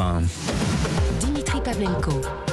1. Dimitri Pavlenko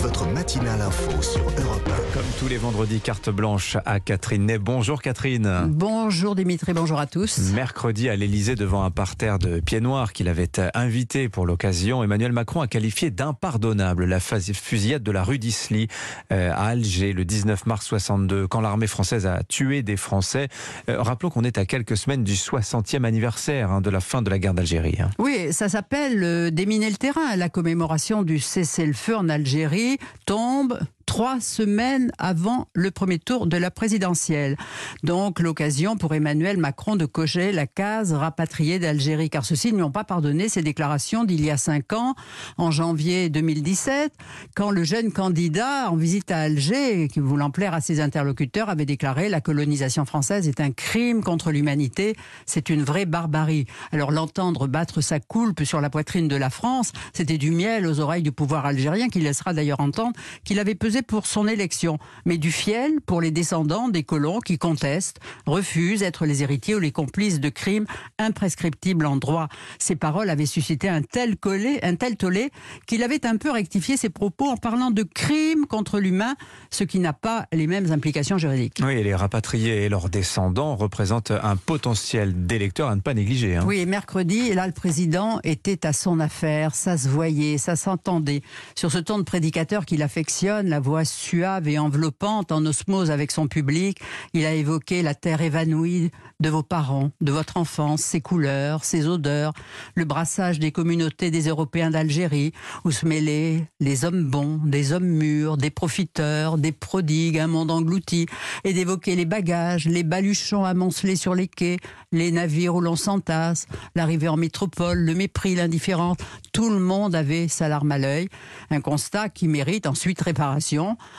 votre matinale info sur Europe 1. Comme tous les vendredis, carte blanche à Catherine Ney. Bonjour Catherine. Bonjour Dimitri, bonjour à tous. Mercredi à l'Elysée, devant un parterre de pieds noirs qu'il avait invité pour l'occasion, Emmanuel Macron a qualifié d'impardonnable la fusillade de la rue d'Isly euh, à Alger le 19 mars 62, quand l'armée française a tué des Français. Euh, rappelons qu'on est à quelques semaines du 60e anniversaire hein, de la fin de la guerre d'Algérie. Hein. Oui, ça s'appelle euh, déminer le terrain, la commémoration du cessez-le-feu en Algérie tombe trois semaines avant le premier tour de la présidentielle. Donc l'occasion pour Emmanuel Macron de cocher la case rapatriée d'Algérie, car ceux-ci ne lui ont pas pardonné ses déclarations d'il y a cinq ans, en janvier 2017, quand le jeune candidat en visite à Alger, qui voulant plaire à ses interlocuteurs, avait déclaré la colonisation française est un crime contre l'humanité, c'est une vraie barbarie. Alors l'entendre battre sa coulpe sur la poitrine de la France, c'était du miel aux oreilles du pouvoir algérien, qui laissera d'ailleurs entendre qu'il avait pesé pour son élection, mais du fiel pour les descendants des colons qui contestent, refusent d'être les héritiers ou les complices de crimes imprescriptibles en droit. Ces paroles avaient suscité un tel, collé, un tel tollé qu'il avait un peu rectifié ses propos en parlant de crimes contre l'humain, ce qui n'a pas les mêmes implications juridiques. Oui, les rapatriés et leurs descendants représentent un potentiel d'électeurs à ne pas négliger. Hein. Oui, mercredi, là, le président était à son affaire, ça se voyait, ça s'entendait. Sur ce ton de prédicateur qu'il affectionne, la voix suave et enveloppante, en osmose avec son public, il a évoqué la terre évanouie de vos parents, de votre enfance, ses couleurs, ses odeurs, le brassage des communautés des Européens d'Algérie, où se mêlaient les hommes bons, des hommes mûrs, des profiteurs, des prodigues, un monde englouti, et d'évoquer les bagages, les baluchons amoncelés sur les quais, les navires où l'on s'entasse, l'arrivée en métropole, le mépris, l'indifférence. Tout le monde avait sa larme à l'œil. Un constat qui mérite ensuite réparation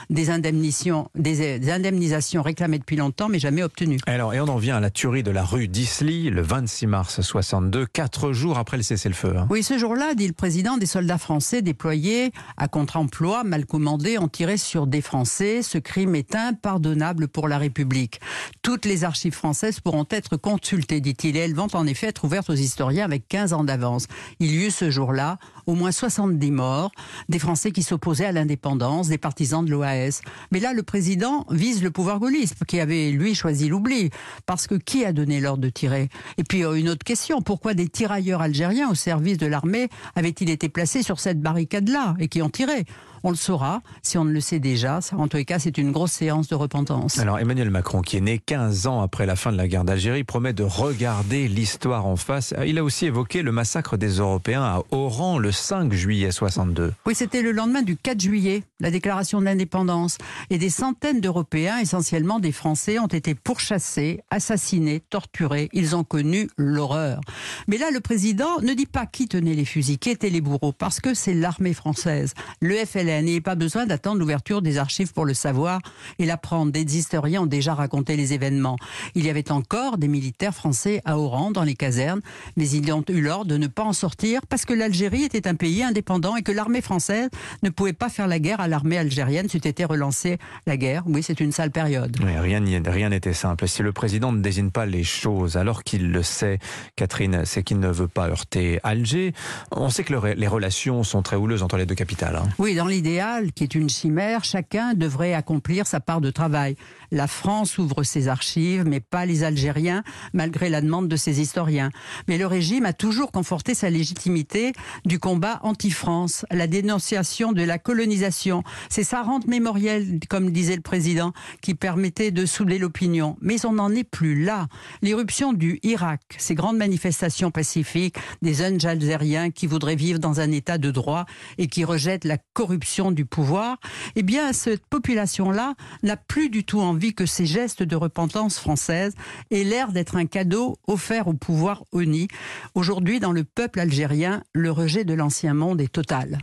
des indemnisations, des, indemnisations réclamées depuis longtemps mais jamais obtenues. Alors, et on en vient à la tuerie de la rue d'Isly le 26 mars 62, quatre jours après le cessez-le-feu. Hein. Oui, ce jour-là, dit le président, des soldats français déployés à contre-emploi, mal commandés, ont tiré sur des Français. Ce crime est impardonnable pour la République. Toutes les archives françaises pourront être consultées, dit-il, et elles vont en effet être ouvertes aux historiens avec 15 ans d'avance. Il y eut ce jour-là au moins 70 morts, des Français qui s'opposaient à l'indépendance, des partisans de l'OAS. Mais là, le président vise le pouvoir gaulliste, qui avait, lui, choisi l'oubli. Parce que qui a donné l'ordre de tirer? Et puis, euh, une autre question, pourquoi des tirailleurs algériens au service de l'armée avaient-ils été placés sur cette barricade-là et qui ont tiré? On le saura si on ne le sait déjà. En tous les cas, c'est une grosse séance de repentance. Alors Emmanuel Macron, qui est né 15 ans après la fin de la guerre d'Algérie, promet de regarder l'histoire en face. Il a aussi évoqué le massacre des Européens à Oran le 5 juillet 62. Oui, c'était le lendemain du 4 juillet, la déclaration d'indépendance. Et des centaines d'Européens, essentiellement des Français, ont été pourchassés, assassinés, torturés. Ils ont connu l'horreur. Mais là, le président ne dit pas qui tenait les fusils, qui étaient les bourreaux, parce que c'est l'armée française, le FLN il n'y a pas besoin d'attendre l'ouverture des archives pour le savoir et l'apprendre. Des historiens ont déjà raconté les événements. Il y avait encore des militaires français à Oran, dans les casernes, mais ils ont eu l'ordre de ne pas en sortir parce que l'Algérie était un pays indépendant et que l'armée française ne pouvait pas faire la guerre à l'armée algérienne. C'eût été relancé la guerre. Oui, c'est une sale période. rien n'était simple. Si le président ne désigne pas les choses alors qu'il le sait, Catherine, c'est qu'il ne veut pas heurter Alger. On sait que les relations sont très houleuses entre les deux capitales. Hein. Oui, dans les idéal, qui est une chimère, chacun devrait accomplir sa part de travail. La France ouvre ses archives, mais pas les Algériens, malgré la demande de ses historiens. Mais le régime a toujours conforté sa légitimité du combat anti-France, la dénonciation de la colonisation. C'est sa rente mémorielle, comme disait le président, qui permettait de souder l'opinion. Mais on n'en est plus là. L'éruption du Irak, ces grandes manifestations pacifiques des jeunes Algériens qui voudraient vivre dans un état de droit et qui rejettent la corruption du pouvoir, eh bien, cette population-là n'a plus du tout envie que ces gestes de repentance française aient l'air d'être un cadeau offert au pouvoir uni. Aujourd'hui, dans le peuple algérien, le rejet de l'ancien monde est total.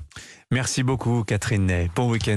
Merci beaucoup, Catherine Ney. Bon week-end.